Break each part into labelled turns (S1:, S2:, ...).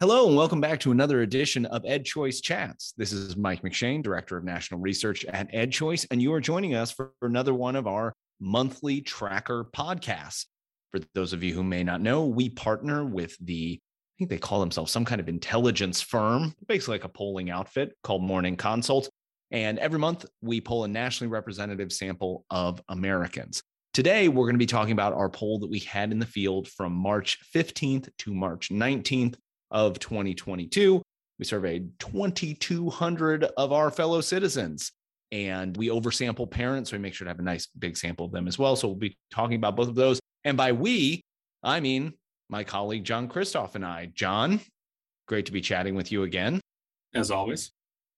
S1: Hello, and welcome back to another edition of EdChoice Chats. This is Mike McShane, Director of National Research at EdChoice, and you are joining us for another one of our monthly tracker podcasts. For those of you who may not know, we partner with the, I think they call themselves some kind of intelligence firm, basically like a polling outfit called Morning Consult. And every month we poll a nationally representative sample of Americans. Today, we're going to be talking about our poll that we had in the field from March 15th to March 19th of 2022. We surveyed 2,200 of our fellow citizens and we oversample parents. So we make sure to have a nice big sample of them as well. So we'll be talking about both of those. And by we, I mean my colleague John Kristof and I. John, great to be chatting with you again.
S2: As always.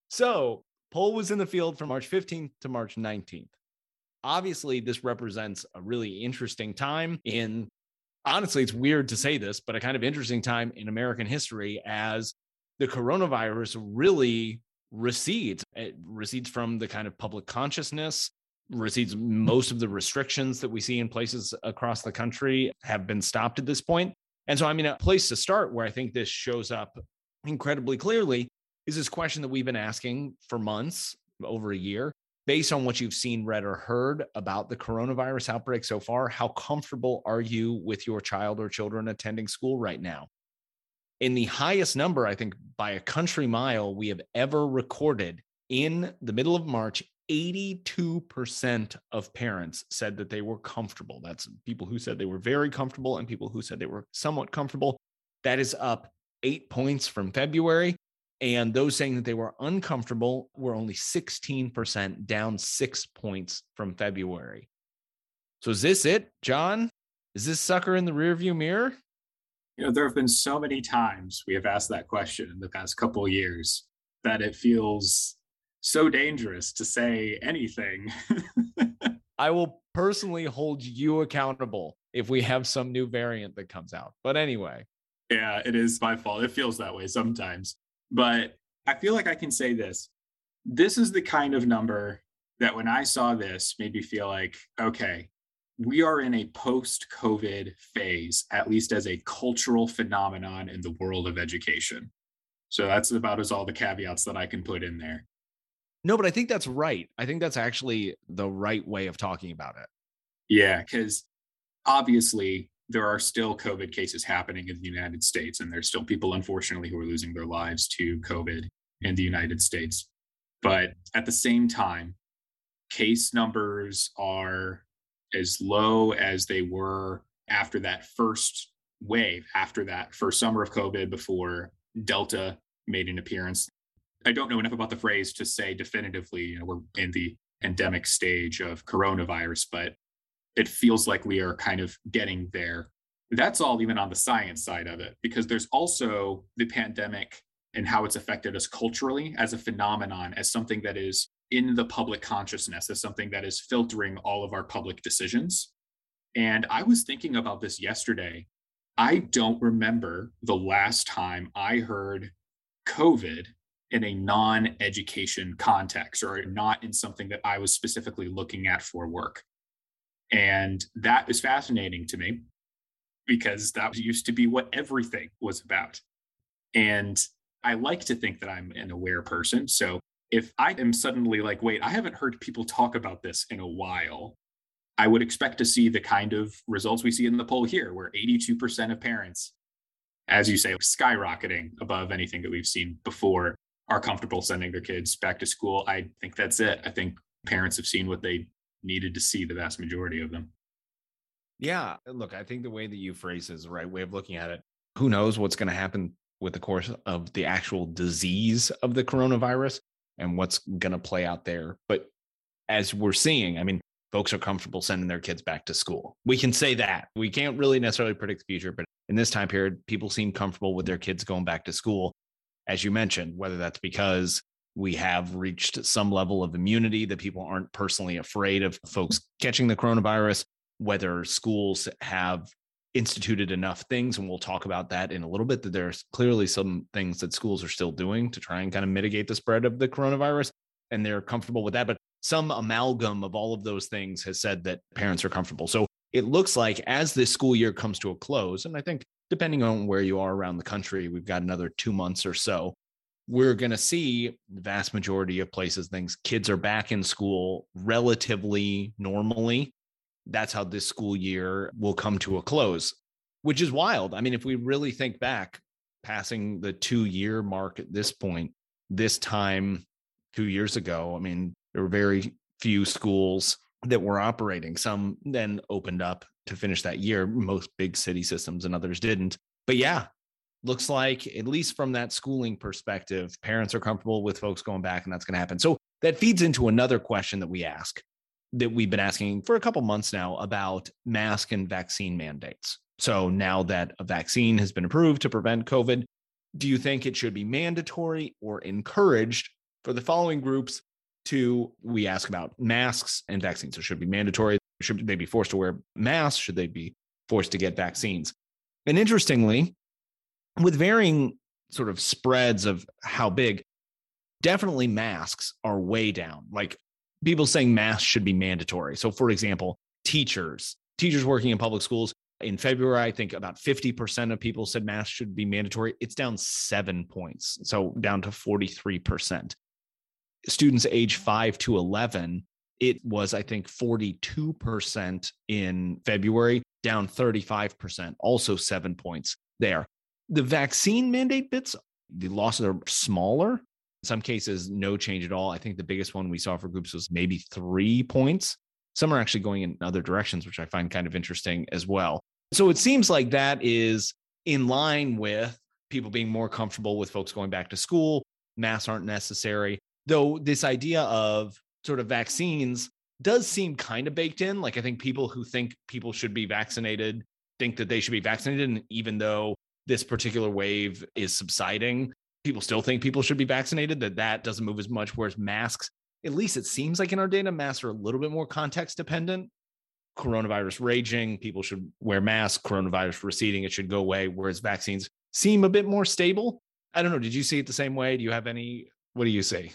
S1: So poll was in the field from March 15th to March 19th. Obviously, this represents a really interesting time in honestly, it's weird to say this, but a kind of interesting time in American history as the coronavirus really recedes. It recedes from the kind of public consciousness, recedes most of the restrictions that we see in places across the country have been stopped at this point. And so, I mean, a place to start where I think this shows up incredibly clearly is this question that we've been asking for months, over a year based on what you've seen, read, or heard about the coronavirus outbreak so far, how comfortable are you with your child or children attending school right now? In the highest number, I think, by a country mile we have ever recorded in the middle of March, 82% of parents said that they were comfortable. That's people who said they were very comfortable and people who said they were somewhat comfortable. That is up eight points from February. And those saying that they were uncomfortable were only 16%, down six points from February. So is this it, John? Is this sucker in the rearview mirror?
S2: You know, there have been so many times we have asked that question in the past couple of years that it feels so dangerous to say anything.
S1: I will personally hold you accountable if we have some new variant that comes out. But anyway.
S2: Yeah, it is my fault. It feels that way sometimes. But I feel like I can say this. This is the kind of number that when I saw this made me feel like, okay, we are in a post COVID phase, at least as a cultural phenomenon in the world of education. So that's about as all the caveats that I can put in there.
S1: No, but I think that's right. I think that's actually the right way of talking about it.
S2: Yeah, because obviously there are still COVID cases happening in the United States, and there's still people, unfortunately, who are losing their lives to COVID in the United States. But at the same time, case numbers are as low as they were after that first wave, after that first summer of COVID, before Delta made an appearance. I don't know enough about the phrase to say definitively, you know, we're in the endemic stage of coronavirus, but it feels like we are kind of getting there. That's all even on the science side of it, because there's also the pandemic and how it's affected us culturally as a phenomenon, as something that is in the public consciousness, as something that is filtering all of our public decisions. And I was thinking about this yesterday. I don't remember the last time I heard COVID in a non education context or not in something that I was specifically looking at for work. And that is fascinating to me because that used to be what everything was about. And I like to think that I'm an aware person. So if I am suddenly like, wait, I haven't heard people talk about this in a while, I would expect to see the kind of results we see in the poll here, where 82% of parents, as you say, skyrocketing above anything that we've seen before, are comfortable sending their kids back to school. I think that's it. I think parents have seen what they needed to see the vast majority of them.
S1: Yeah. Look, I think the way that you phrase is the right way of looking at it. Who knows what's going to happen with the course of the actual disease of the coronavirus and what's going to play out there. But as we're seeing, I mean, folks are comfortable sending their kids back to school. We can say that. We can't really necessarily predict the future, but in this time period, people seem comfortable with their kids going back to school. As you mentioned, whether that's because we have reached some level of immunity that people aren't personally afraid of folks catching the coronavirus, whether schools have instituted enough things and we'll talk about that in a little bit that there's clearly some things that schools are still doing to try and kind of mitigate the spread of the coronavirus and they're comfortable with that but some amalgam of all of those things has said that parents are comfortable so it looks like as this school year comes to a close and i think depending on where you are around the country, we've got another two months or so. We're going to see the vast majority of places, things kids are back in school relatively normally. That's how this school year will come to a close, which is wild. I mean, if we really think back, passing the two year mark at this point, this time two years ago, I mean, there were very few schools that were operating. Some then opened up to finish that year. Most big city systems and others didn't. But yeah, looks like, at least from that schooling perspective, parents are comfortable with folks going back and that's going to happen. So that feeds into another question that we ask that we've been asking for a couple months now about mask and vaccine mandates. So now that a vaccine has been approved to prevent COVID, do you think it should be mandatory or encouraged for the following groups to we ask about masks and vaccines. So should be mandatory. Should they be forced to wear masks? Should they be forced to get vaccines? And interestingly, with varying sort of spreads of how big, definitely masks are way down. Like people saying masks should be mandatory. So, for example, teachers, teachers working in public schools, in February, I think about 50% of people said masks should be mandatory. It's down seven points. So down to 43% students age 5 to 11 it was i think 42% in february down 35% also 7 points there the vaccine mandate bits the losses are smaller. In some cases no change at all. I think the biggest one we saw for groups was maybe 3 points. Some are actually going in other directions which i find kind of interesting as well. So it seems like that is in line with people being more comfortable with folks going back to school. Masks aren't necessary. Though this idea of sort of vaccines does seem kind of baked in. Like I think people who think people should be vaccinated think that they should be vaccinated. And even though this particular wave is subsiding, people still think people should be vaccinated, that that doesn't move as much. Whereas masks, at least it seems like in our data, masks are a little bit more context dependent. Coronavirus raging, people should wear masks. Coronavirus receding, it should go away. Whereas vaccines seem a bit more stable. I don't know. Did you see it the same way? Do you have any? What do you say?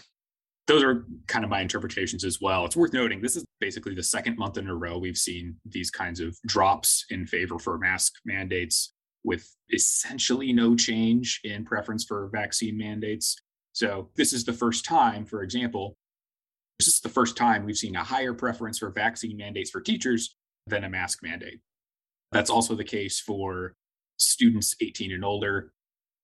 S2: those are kind of my interpretations as well. It's worth noting this is basically the second month in a row we've seen these kinds of drops in favor for mask mandates with essentially no change in preference for vaccine mandates. So, this is the first time, for example, this is the first time we've seen a higher preference for vaccine mandates for teachers than a mask mandate. That's also the case for students 18 and older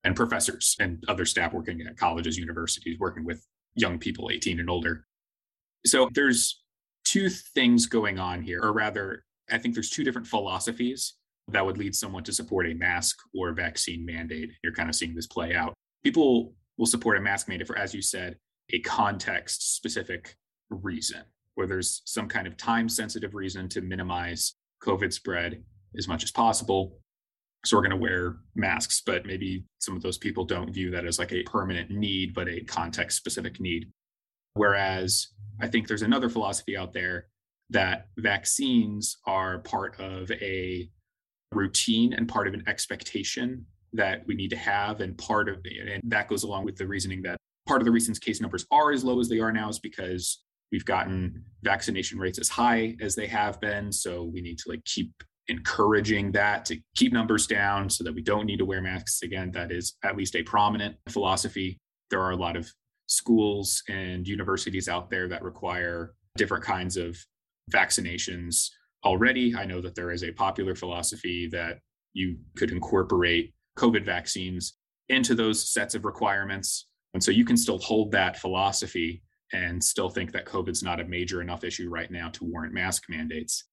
S2: and professors and other staff working at colleges, universities, working with young people 18 and older. So there's two things going on here, or rather, I think there's two different philosophies that would lead someone to support a mask or vaccine mandate. You're kind of seeing this play out. People will support a mask mandate for, as you said, a context specific reason, where there's some kind of time sensitive reason to minimize COVID spread as much as possible. So we're going to wear masks, but maybe some of those people don't view that as like a permanent need, but a context specific need. Whereas I think there's another philosophy out there that vaccines are part of a routine and part of an expectation that we need to have. And part of and that goes along with the reasoning that part of the reasons case numbers are as low as they are now is because we've gotten vaccination rates as high as they have been. So we need to like keep encouraging that to keep numbers down so that we don't need to wear masks again. That is at least a prominent philosophy. There are a lot of schools and universities out there that require different kinds of vaccinations already. I know that there is a popular philosophy that you could incorporate COVID vaccines into those sets of requirements. And so you can still hold that philosophy and still think that COVID's not a major enough issue right now to warrant mask mandates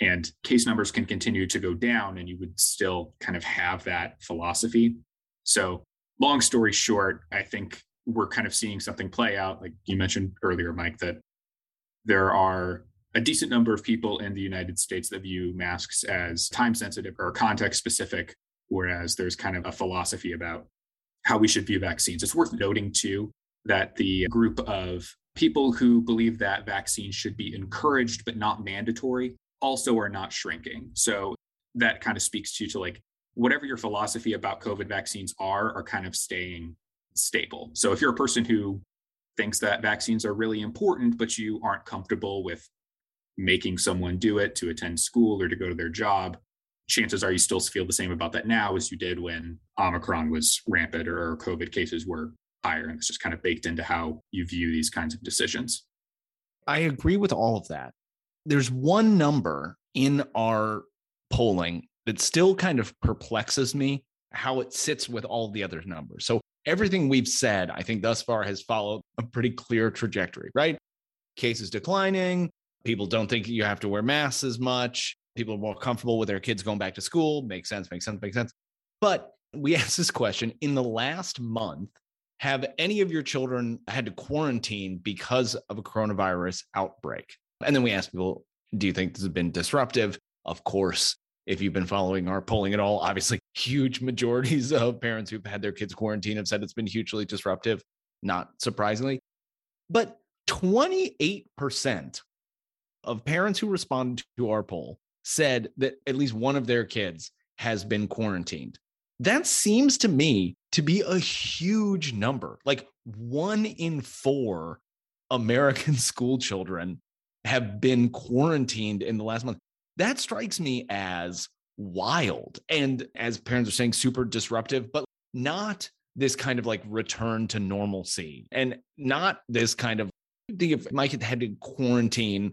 S2: and case numbers can continue to go down and you would still kind of have that philosophy so long story short i think we're kind of seeing something play out like you mentioned earlier mike that there are a decent number of people in the united states that view masks as time sensitive or context specific whereas there's kind of a philosophy about how we should view vaccines it's worth noting too that the group of people who believe that vaccines should be encouraged but not mandatory also are not shrinking. So that kind of speaks to to like whatever your philosophy about COVID vaccines are, are kind of staying stable. So if you're a person who thinks that vaccines are really important, but you aren't comfortable with making someone do it to attend school or to go to their job, chances are you still feel the same about that now as you did when Omicron was rampant or COVID cases were higher. And it's just kind of baked into how you view these kinds of decisions.
S1: I agree with all of that. There's one number in our polling that still kind of perplexes me how it sits with all the other numbers. So everything we've said, I think thus far has followed a pretty clear trajectory, right? Cases declining. People don't think you have to wear masks as much. People are more comfortable with their kids going back to school. Makes sense, makes sense, makes sense. But we asked this question in the last month Have any of your children had to quarantine because of a coronavirus outbreak? And then we asked people, Do you think this has been disruptive? Of course, if you've been following our polling at all, obviously huge majorities of parents who've had their kids quarantined have said it's been hugely disruptive, not surprisingly. But 28% of parents who responded to our poll said that at least one of their kids has been quarantined. That seems to me to be a huge number. Like one in four American school children have been quarantined in the last month. That strikes me as wild. And as parents are saying, super disruptive, but not this kind of like return to normalcy and not this kind of if my kid had to quarantine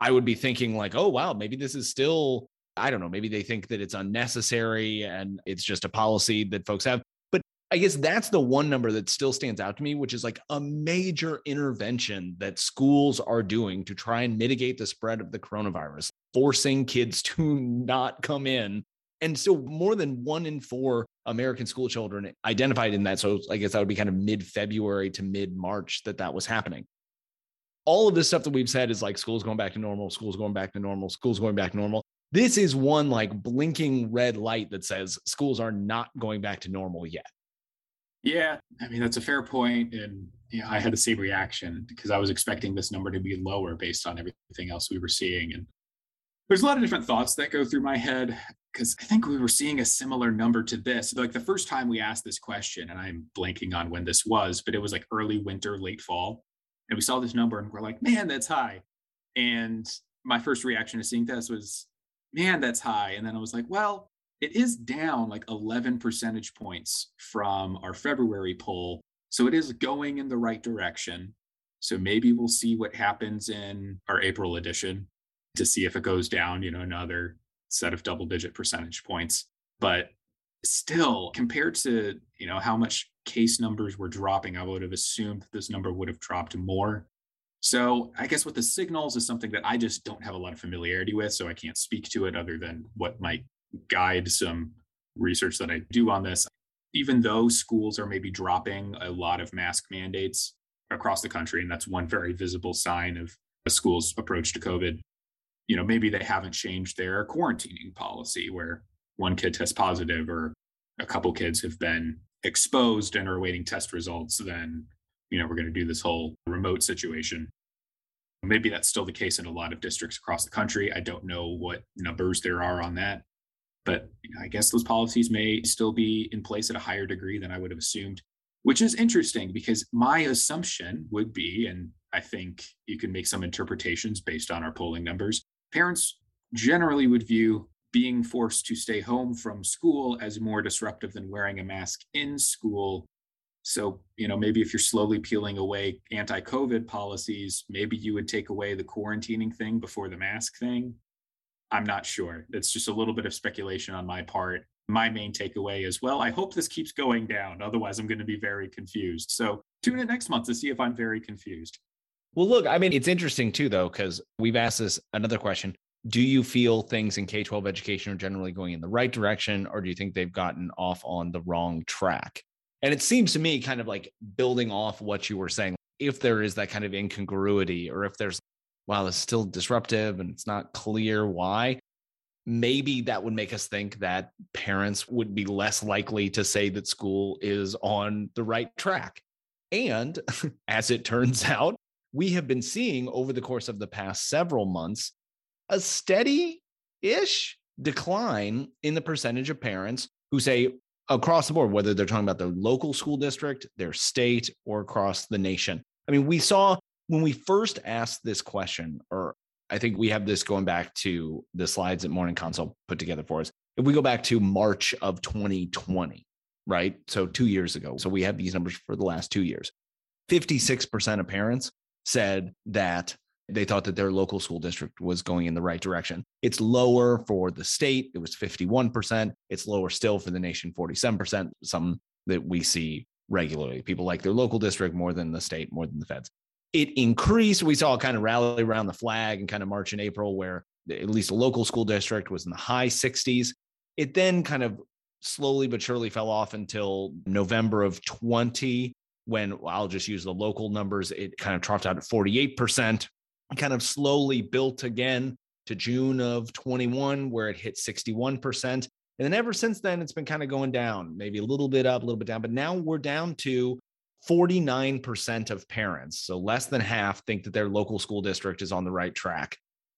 S1: I would be thinking like, oh wow, maybe this is still I don't know, maybe they think that it's unnecessary and it's just a policy that folks have. But I guess that's the one number that still stands out to me, which is like a major intervention that schools are doing to try and mitigate the spread of the coronavirus, forcing kids to not come in. And so more than one in four American school children identified in that. So I guess that would be kind of mid February to mid March that that was happening all of this stuff that we've said is like schools going back to normal, schools going back to normal, schools going back to normal. This is one like blinking red light that says schools are not going back to normal yet.
S2: Yeah, I mean that's a fair point, and yeah, I had the same reaction because I was expecting this number to be lower based on everything else we were seeing, and there's a lot of different thoughts that go through my head because I think we were seeing a similar number to this. Like the first time we asked this question, and I'm blanking on when this was, but it was like early winter, late fall and we saw this number and we're like, man, that's high. And my first reaction to seeing this was, man, that's high. And then I was like, well, it is down like 11 percentage points from our February poll. So it is going in the right direction. So maybe we'll see what happens in our April edition to see if it goes down, you know, another set of double digit percentage points. But still, compared to, you know, how much case numbers were dropping, I would have assumed this number would have dropped more. So I guess with the signals is something that I just don't have a lot of familiarity with. So I can't speak to it other than what might guide some research that I do on this. Even though schools are maybe dropping a lot of mask mandates across the country, and that's one very visible sign of a school's approach to COVID, you know, maybe they haven't changed their quarantining policy where one kid tests positive or a couple kids have been exposed and are awaiting test results, then you know we're going to do this whole remote situation. Maybe that's still the case in a lot of districts across the country. I don't know what numbers there are on that, but I guess those policies may still be in place at a higher degree than I would have assumed, which is interesting because my assumption would be, and I think you can make some interpretations based on our polling numbers, parents generally would view being forced to stay home from school as more disruptive than wearing a mask in school. So, you know, maybe if you're slowly peeling away anti COVID policies, maybe you would take away the quarantining thing before the mask thing. I'm not sure. It's just a little bit of speculation on my part. My main takeaway is well, I hope this keeps going down. Otherwise, I'm going to be very confused. So, tune in next month to see if I'm very confused.
S1: Well, look, I mean, it's interesting too, though, because we've asked this another question do you feel things in K 12 education are generally going in the right direction, or do you think they've gotten off on the wrong track? And it seems to me, kind of like building off what you were saying, if there is that kind of incongruity, or if there's, wow, it's still disruptive and it's not clear why, maybe that would make us think that parents would be less likely to say that school is on the right track. And as it turns out, we have been seeing over the course of the past several months a steady ish decline in the percentage of parents who say across the board, whether they're talking about their local school district, their state, or across the nation. I mean, we saw when we first asked this question, or I think we have this going back to the slides that Morning Consult put together for us. if we go back to March of 2020, right? So two years ago. So we have these numbers for the last two years. 56% of parents said that they thought that their local school district was going in the right direction. It's lower for the state. It was 51%. It's lower still for the nation, 47%, something that we see regularly. People like their local district more than the state, more than the feds. It increased. We saw a kind of rally around the flag and kind of March and April where at least a local school district was in the high 60s. It then kind of slowly but surely fell off until November of 20, when I'll just use the local numbers. It kind of troughed out at 48%, kind of slowly built again to June of 21, where it hit 61%. And then ever since then, it's been kind of going down, maybe a little bit up, a little bit down. But now we're down to 49% of parents, so less than half, think that their local school district is on the right track.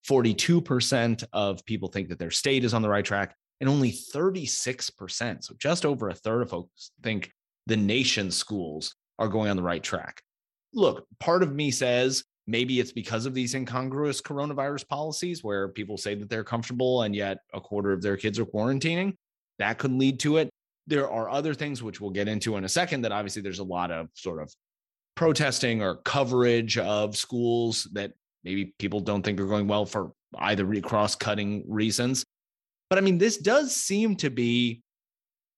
S1: 42% of people think that their state is on the right track and only 36%, so just over a third of folks think the nation's schools are going on the right track. Look, part of me says maybe it's because of these incongruous coronavirus policies where people say that they're comfortable and yet a quarter of their kids are quarantining. That could lead to it. There are other things which we'll get into in a second that obviously there's a lot of sort of protesting or coverage of schools that maybe people don't think are going well for either cross cutting reasons. But I mean, this does seem to be,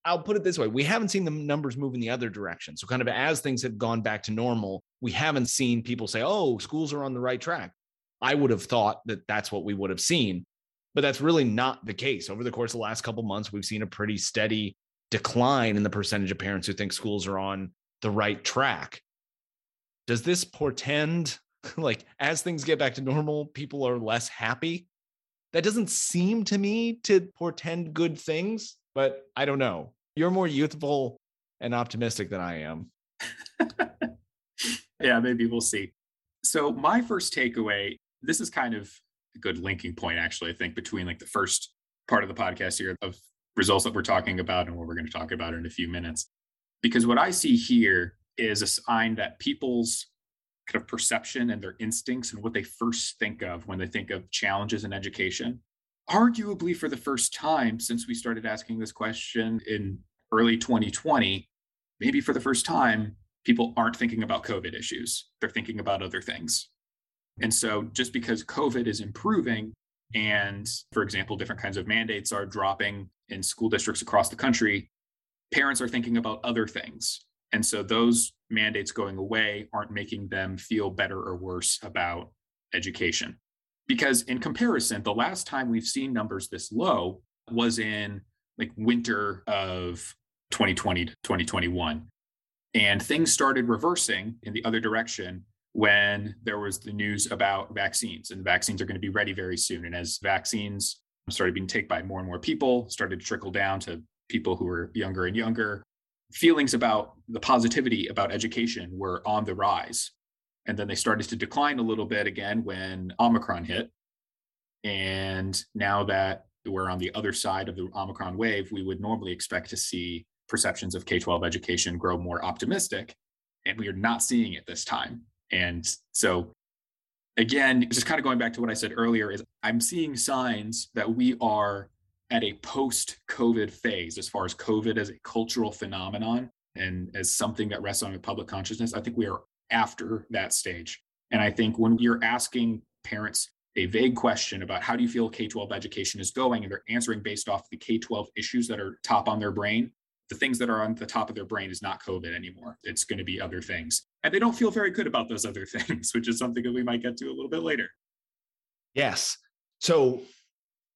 S1: I'll put it this way we haven't seen the numbers move in the other direction. So, kind of as things have gone back to normal, we haven't seen people say, oh, schools are on the right track. I would have thought that that's what we would have seen, but that's really not the case. Over the course of the last couple months, we've seen a pretty steady decline in the percentage of parents who think schools are on the right track. Does this portend like as things get back to normal, people are less happy? that doesn't seem to me to portend good things, but I don't know. You're more youthful and optimistic than I am.
S2: yeah, maybe we'll see. So, my first takeaway this is kind of a good linking point, actually, I think, between like the first part of the podcast here of results that we're talking about and what we're going to talk about in a few minutes. Because what I see here is a sign that people's kind of perception and their instincts and what they first think of when they think of challenges in education. Arguably, for the first time since we started asking this question in early 2020, maybe for the first time, people aren't thinking about COVID issues. They're thinking about other things. And so, just because COVID is improving, and for example, different kinds of mandates are dropping in school districts across the country, parents are thinking about other things. And so those mandates going away aren't making them feel better or worse about education. Because in comparison, the last time we've seen numbers this low was in like winter of 2020 to 2021. And things started reversing in the other direction when there was the news about vaccines and vaccines are going to be ready very soon. And as vaccines started being taken by more and more people, started to trickle down to people who were younger and younger, feelings about the positivity about education were on the rise. And then they started to decline a little bit again when Omicron hit. And now that we're on the other side of the Omicron wave, we would normally expect to see perceptions of K 12 education grow more optimistic. And we are not seeing it this time. And so, again, just kind of going back to what I said earlier, is I'm seeing signs that we are at a post COVID phase as far as COVID as a cultural phenomenon and as something that rests on the public consciousness. I think we are after that stage. And I think when you're asking parents a vague question about how do you feel K 12 education is going, and they're answering based off the K 12 issues that are top on their brain, the things that are on the top of their brain is not COVID anymore. It's going to be other things. And they don't feel very good about those other things, which is something that we might get to a little bit later.
S1: Yes. So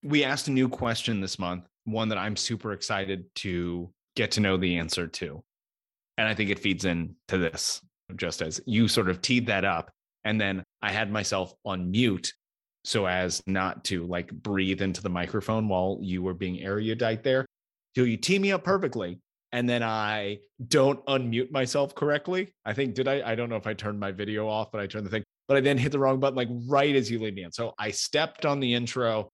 S1: we asked a new question this month, one that I'm super excited to get to know the answer to. And I think it feeds into this, just as you sort of teed that up. And then I had myself on mute so as not to like breathe into the microphone while you were being erudite there. So you tee me up perfectly. And then I don't unmute myself correctly. I think, did I? I don't know if I turned my video off, but I turned the thing, but I then hit the wrong button, like right as you lead me in. So I stepped on the intro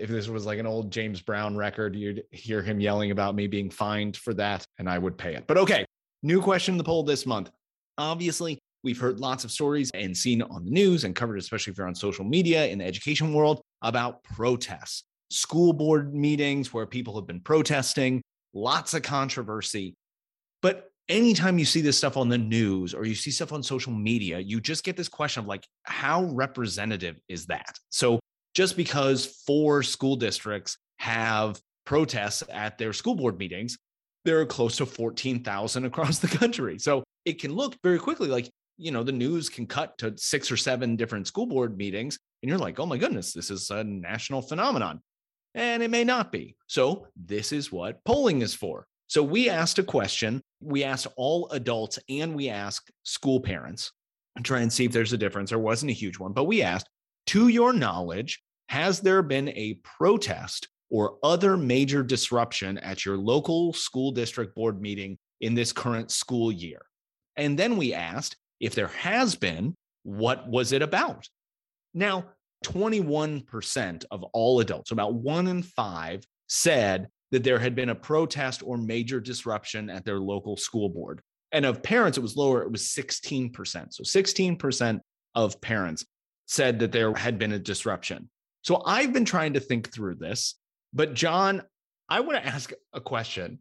S1: if this was like an old James Brown record, you'd hear him yelling about me being fined for that, and I would pay it. But okay, new question in the poll this month. Obviously, we've heard lots of stories and seen on the news and covered, especially if you're on social media in the education world, about protests. school board meetings where people have been protesting, lots of controversy. But anytime you see this stuff on the news or you see stuff on social media, you just get this question of like, how representative is that? So just because four school districts have protests at their school board meetings, there are close to 14,000 across the country. So it can look very quickly like, you know, the news can cut to six or seven different school board meetings. And you're like, oh my goodness, this is a national phenomenon. And it may not be. So this is what polling is for. So we asked a question. We asked all adults and we asked school parents and try and see if there's a difference. There wasn't a huge one, but we asked, to your knowledge, has there been a protest or other major disruption at your local school district board meeting in this current school year? And then we asked if there has been, what was it about? Now, 21% of all adults, about one in five, said that there had been a protest or major disruption at their local school board. And of parents, it was lower, it was 16%. So 16% of parents said that there had been a disruption. So I've been trying to think through this, but John, I want to ask a question.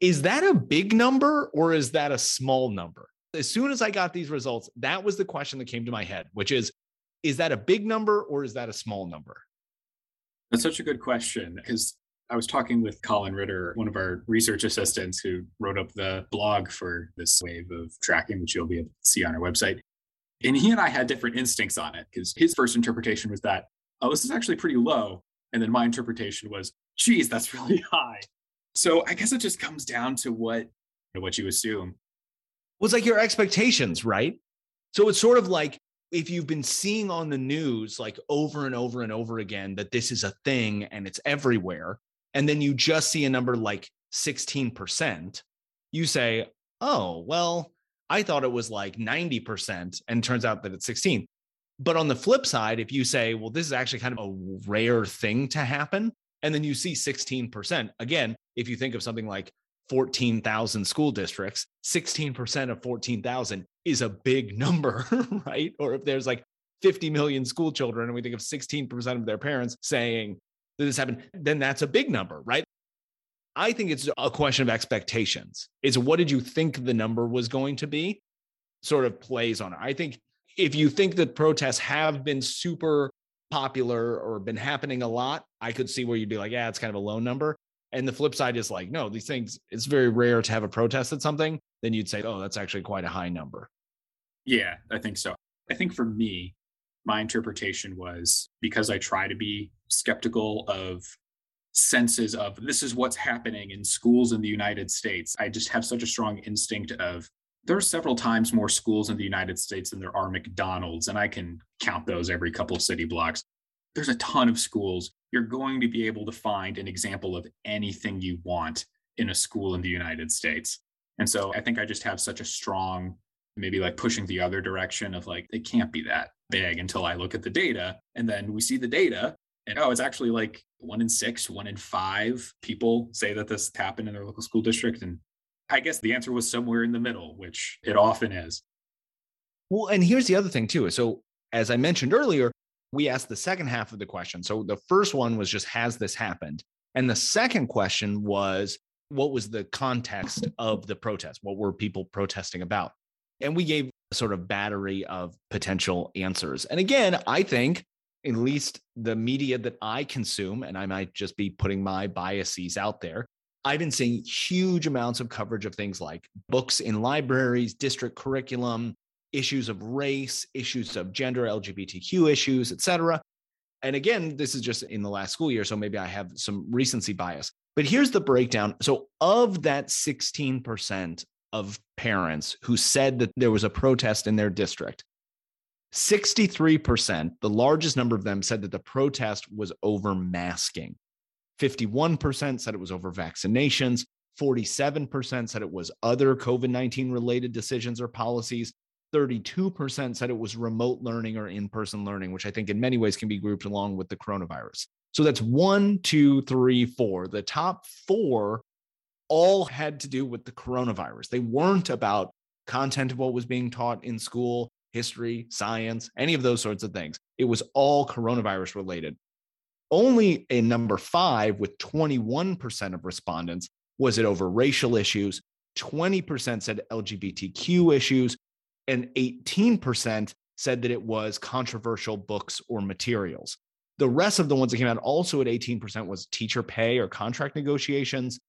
S1: Is that a big number or is that a small number? As soon as I got these results, that was the question that came to my head, which is is that a big number or is that a small number?
S2: That's such a good question because I was talking with Colin Ritter, one of our research assistants who wrote up the blog for this wave of tracking, which you'll be able to see on our website. And he and I had different instincts on it because his first interpretation was that, oh, this is actually pretty low. And then my interpretation was, geez, that's really high. So I guess it just comes down to what what you assume.
S1: Well, it's like your expectations, right? So it's sort of like if you've been seeing on the news like over and over and over again that this is a thing and it's everywhere, and then you just see a number like 16%, you say, oh, well, I thought it was like 90%, and turns out that it's 16. But on the flip side, if you say, well, this is actually kind of a rare thing to happen, and then you see 16%, again, if you think of something like 14,000 school districts, 16% of 14,000 is a big number, right? Or if there's like 50 million school children and we think of 16% of their parents saying that this happened, then that's a big number, right? I think it's a question of expectations. It's what did you think the number was going to be? Sort of plays on it. I think if you think that protests have been super popular or been happening a lot, I could see where you'd be like, yeah, it's kind of a low number. And the flip side is like, no, these things, it's very rare to have a protest at something. Then you'd say, oh, that's actually quite a high number.
S2: Yeah, I think so. I think for me, my interpretation was because I try to be skeptical of senses of this is what's happening in schools in the United States. I just have such a strong instinct of there are several times more schools in the United States than there are McDonald's, and I can count those every couple city blocks. There's a ton of schools you're going to be able to find an example of anything you want in a school in the United States. And so I think I just have such a strong, maybe like pushing the other direction of like, it can't be that big until I look at the data. And then we see the data and oh, it's actually like one in six, one in five people say that this happened in their local school district. And I guess the answer was somewhere in the middle, which it often is.
S1: Well, and here's the other thing too. So, as I mentioned earlier, we asked the second half of the question. So the first one was just, has this happened? And the second question was, what was the context of the protest? What were people protesting about? And we gave a sort of battery of potential answers. And again, I think at least the media that I consume, and I might just be putting my biases out there, I've been seeing huge amounts of coverage of things like books in libraries, district curriculum, issues of race, issues of gender, LGBTQ issues, et cetera. And again, this is just in the last school year, so maybe I have some recency bias. But here's the breakdown. So, of that 16% of parents who said that there was a protest in their district, 63%, the largest number of them said that the protest was over masking. 51% said it was over vaccinations. 47% said it was other COVID 19 related decisions or policies. 32% said it was remote learning or in person learning, which I think in many ways can be grouped along with the coronavirus. So that's one, two, three, four. The top four all had to do with the coronavirus. They weren't about content of what was being taught in school, history, science, any of those sorts of things. It was all coronavirus related. Only a number five, with 21% of respondents, was it over racial issues. 20% said LGBTQ issues, and 18% said that it was controversial books or materials. The rest of the ones that came out also at 18% was teacher pay or contract negotiations.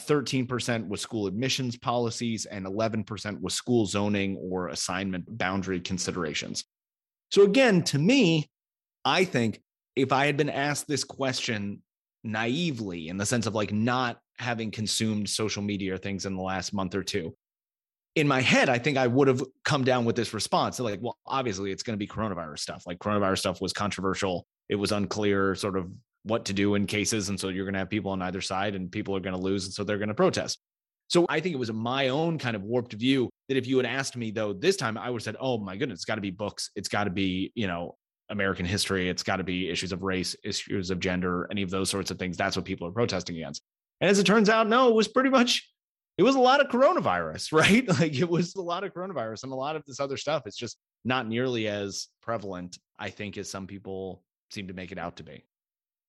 S1: 13% was school admissions policies, and 11% was school zoning or assignment boundary considerations. So, again, to me, I think if I had been asked this question naively in the sense of like not having consumed social media or things in the last month or two, in my head, I think I would have come down with this response. Like, well, obviously it's going to be coronavirus stuff. Like coronavirus stuff was controversial. It was unclear sort of what to do in cases. And so you're going to have people on either side and people are going to lose. And so they're going to protest. So I think it was my own kind of warped view that if you had asked me though this time, I would have said, "Oh my goodness, it's got to be books. It's got to be you know American history. It's got to be issues of race, issues of gender, any of those sorts of things. That's what people are protesting against." And as it turns out, no, it was pretty much it was a lot of coronavirus, right? Like it was a lot of coronavirus and a lot of this other stuff. It's just not nearly as prevalent, I think, as some people seem to make it out to be.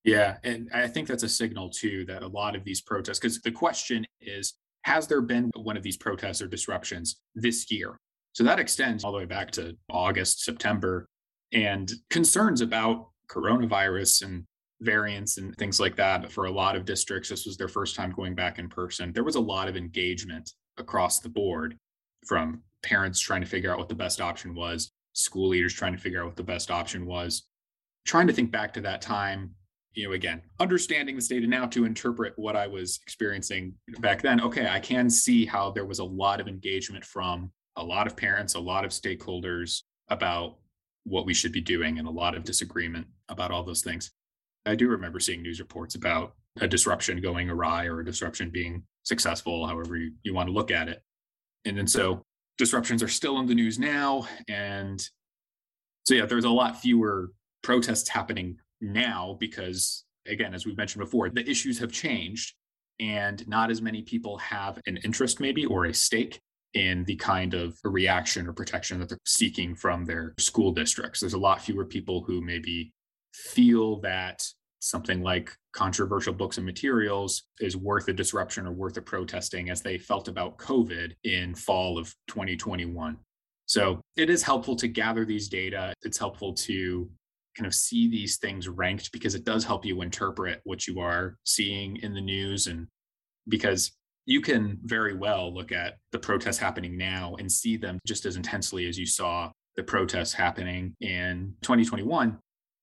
S2: Yeah. And I think that's a signal too that a lot of these protests, because the question is, has there been one of these protests or disruptions this year? So that extends all the way back to August, September, and concerns about coronavirus and variants and things like that. For a lot of districts, this was their first time going back in person. There was a lot of engagement across the board from parents trying to figure out what the best option was, school leaders trying to figure out what the best option was, trying to think back to that time you know, again, understanding this data now to interpret what I was experiencing back then, okay, I can see how there was a lot of engagement from a lot of parents, a lot of stakeholders about what we should be doing, and a lot of disagreement about all those things. I do remember seeing news reports about a disruption going awry or a disruption being successful, however you, you want to look at it. And then so disruptions are still in the news now. And so, yeah, there's a lot fewer protests happening now because again as we've mentioned before the issues have changed and not as many people have an interest maybe or a stake in the kind of reaction or protection that they're seeking from their school districts there's a lot fewer people who maybe feel that something like controversial books and materials is worth a disruption or worth a protesting as they felt about covid in fall of 2021 so it is helpful to gather these data. It's helpful to kind of see these things ranked because it does help you interpret what you are seeing in the news and because you can very well look at the protests happening now and see them just as intensely as you saw the protests happening in 2021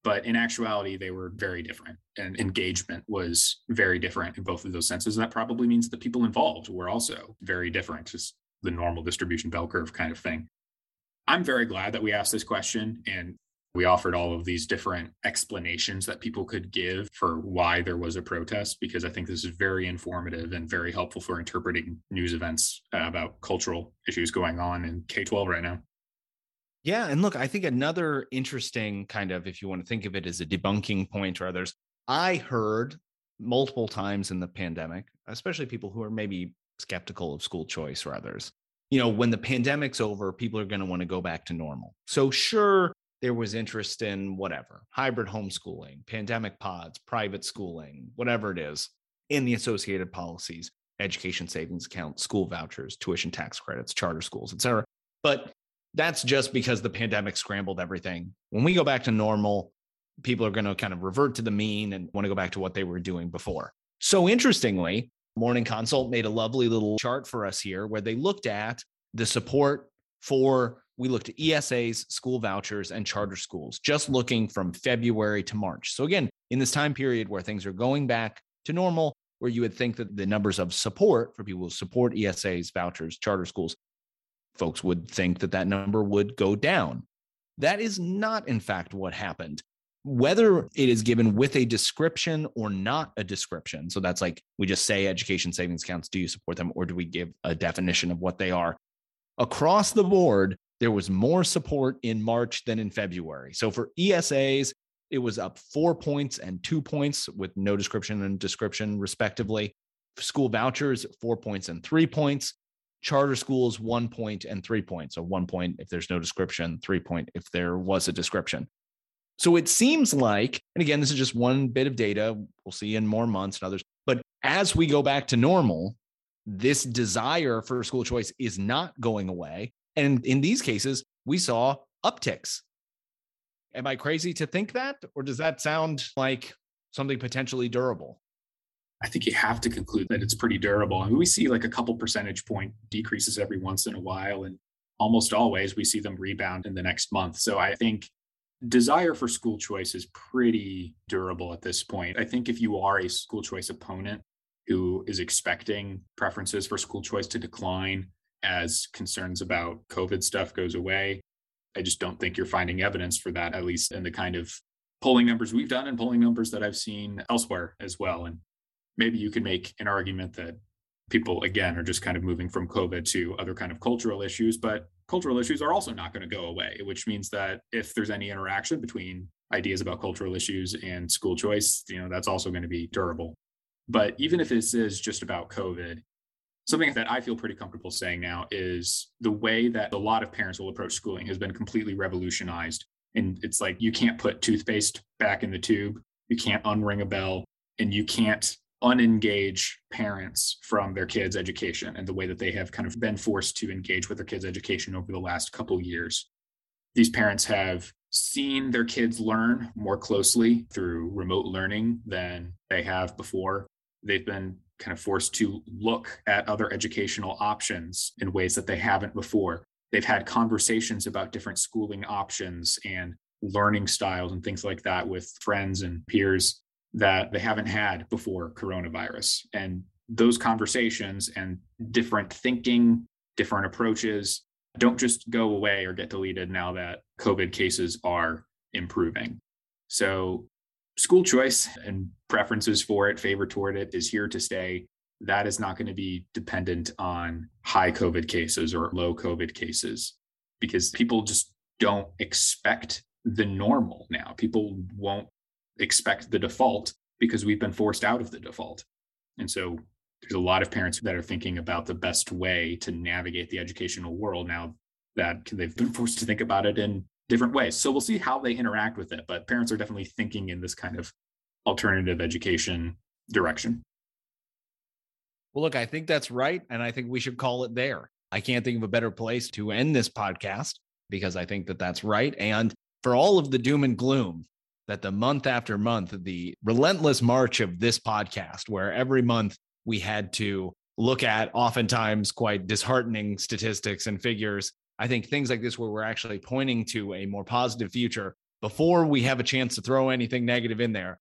S2: but in actuality they were very different and engagement was very different in both of those senses and that probably means the people involved were also very different just the normal distribution bell curve kind of thing i'm very glad that we asked this question and we offered all of these different explanations that people could give for why there was a protest because I think this is very informative and very helpful for interpreting news events about cultural issues going on in K 12 right now.
S1: Yeah. And look, I think another interesting kind of, if you want to think of it as a debunking point or others, I heard multiple times in the pandemic, especially people who are maybe skeptical of school choice or others. You know, when the pandemic's over, people are going to want to go back to normal. So, sure, there was interest in whatever hybrid homeschooling, pandemic pods, private schooling, whatever it is in the associated policies, education savings account, school vouchers, tuition tax credits, charter schools, et cetera. But that's just because the pandemic scrambled everything. When we go back to normal, people are going to kind of revert to the mean and want to go back to what they were doing before. So interestingly, Morning Consult made a lovely little chart for us here where they looked at the support for we looked at ESAs, school vouchers, and charter schools, just looking from February to March. So, again, in this time period where things are going back to normal, where you would think that the numbers of support for people who support ESAs, vouchers, charter schools, folks would think that that number would go down. That is not, in fact, what happened. Whether it is given with a description or not a description, so that's like we just say education savings accounts, do you support them, or do we give a definition of what they are? Across the board, there was more support in March than in February. So for ESAs, it was up four points and two points with no description and description, respectively. School vouchers, four points and three points. Charter schools, one point and three points. So one point if there's no description, three point if there was a description. So it seems like, and again, this is just one bit of data. We'll see in more months and others. But as we go back to normal, this desire for school choice is not going away. And in these cases, we saw upticks. Am I crazy to think that? Or does that sound like something potentially durable?
S2: I think you have to conclude that it's pretty durable. I mean, we see like a couple percentage point decreases every once in a while, and almost always we see them rebound in the next month. So I think desire for school choice is pretty durable at this point. I think if you are a school choice opponent who is expecting preferences for school choice to decline as concerns about COVID stuff goes away, I just don't think you're finding evidence for that, at least in the kind of polling numbers we've done and polling numbers that I've seen elsewhere as well. And maybe you can make an argument that people again are just kind of moving from covid to other kind of cultural issues but cultural issues are also not going to go away which means that if there's any interaction between ideas about cultural issues and school choice you know that's also going to be durable. But even if this is just about covid something that i feel pretty comfortable saying now is the way that a lot of parents will approach schooling has been completely revolutionized. And it's like you can't put toothpaste back in the tube you can't unring a bell and you can't unengage parents from their kids' education and the way that they have kind of been forced to engage with their kids' education over the last couple years. These parents have seen their kids learn more closely through remote learning than they have before. They've been kind of forced to look at other educational options in ways that they haven't before. They've had conversations about different schooling options and learning styles and things like that with friends and peers that they haven't had before coronavirus. And those conversations and different thinking, different approaches don't just go away or get deleted now that COVID cases are improving. So, school choice and preferences for it, favor toward it is here to stay. That is not going to be dependent on high COVID cases or low COVID cases because people just don't expect the normal now. People won't expect the default because we've been forced out of the default. And so there's a lot of parents that are thinking about the best way to navigate the educational world now that they've been forced to think about it in different ways. So we'll see how they interact with it, but parents are definitely thinking in this kind of alternative education direction.
S1: Well, look, I think that's right. And I think we should call it there. I can't think of a better place to end this podcast because I think that that's right. And for all of the doom and gloom that the month after month, the relentless march of this podcast, where every month we had to look at oftentimes quite disheartening statistics and figures. I think things like this, where we're actually pointing to a more positive future before we have a chance to throw anything negative in there,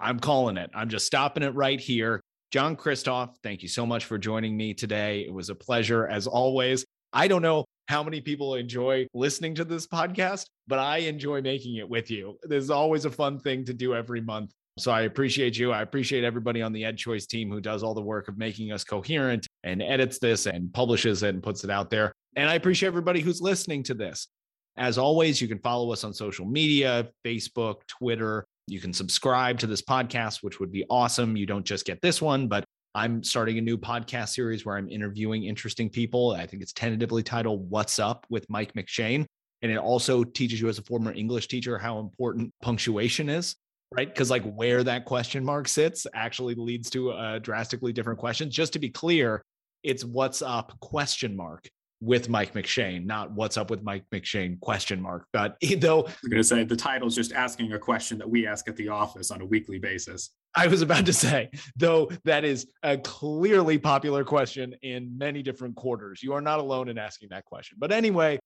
S1: I'm calling it. I'm just stopping it right here. John Kristof, thank you so much for joining me today. It was a pleasure as always. I don't know how many people enjoy listening to this podcast, but I enjoy making it with you. This is always a fun thing to do every month. So I appreciate you. I appreciate everybody on the EdChoice team who does all the work of making us coherent and edits this and publishes it and puts it out there. And I appreciate everybody who's listening to this. As always, you can follow us on social media Facebook, Twitter. You can subscribe to this podcast, which would be awesome. You don't just get this one, but I'm starting a new podcast series where I'm interviewing interesting people. I think it's tentatively titled What's Up with Mike McShane. And it also teaches you, as a former English teacher, how important punctuation is, right? Because, like, where that question mark sits actually leads to a drastically different question. Just to be clear, it's What's Up question mark with Mike McShane, not what's up with Mike McShane question mark. But though
S2: I'm going to say the title is just asking a question that we ask at the office on a weekly basis.
S1: I was about to say, though that is a clearly popular question in many different quarters. You are not alone in asking that question. But anyway,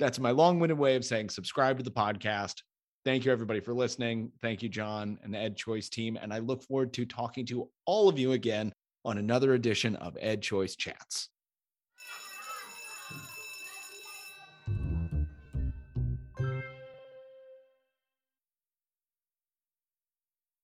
S1: that's my long-winded way of saying subscribe to the podcast. Thank you everybody for listening. Thank you, John and the EdChoice team. And I look forward to talking to all of you again on another edition of EdChoice Chats.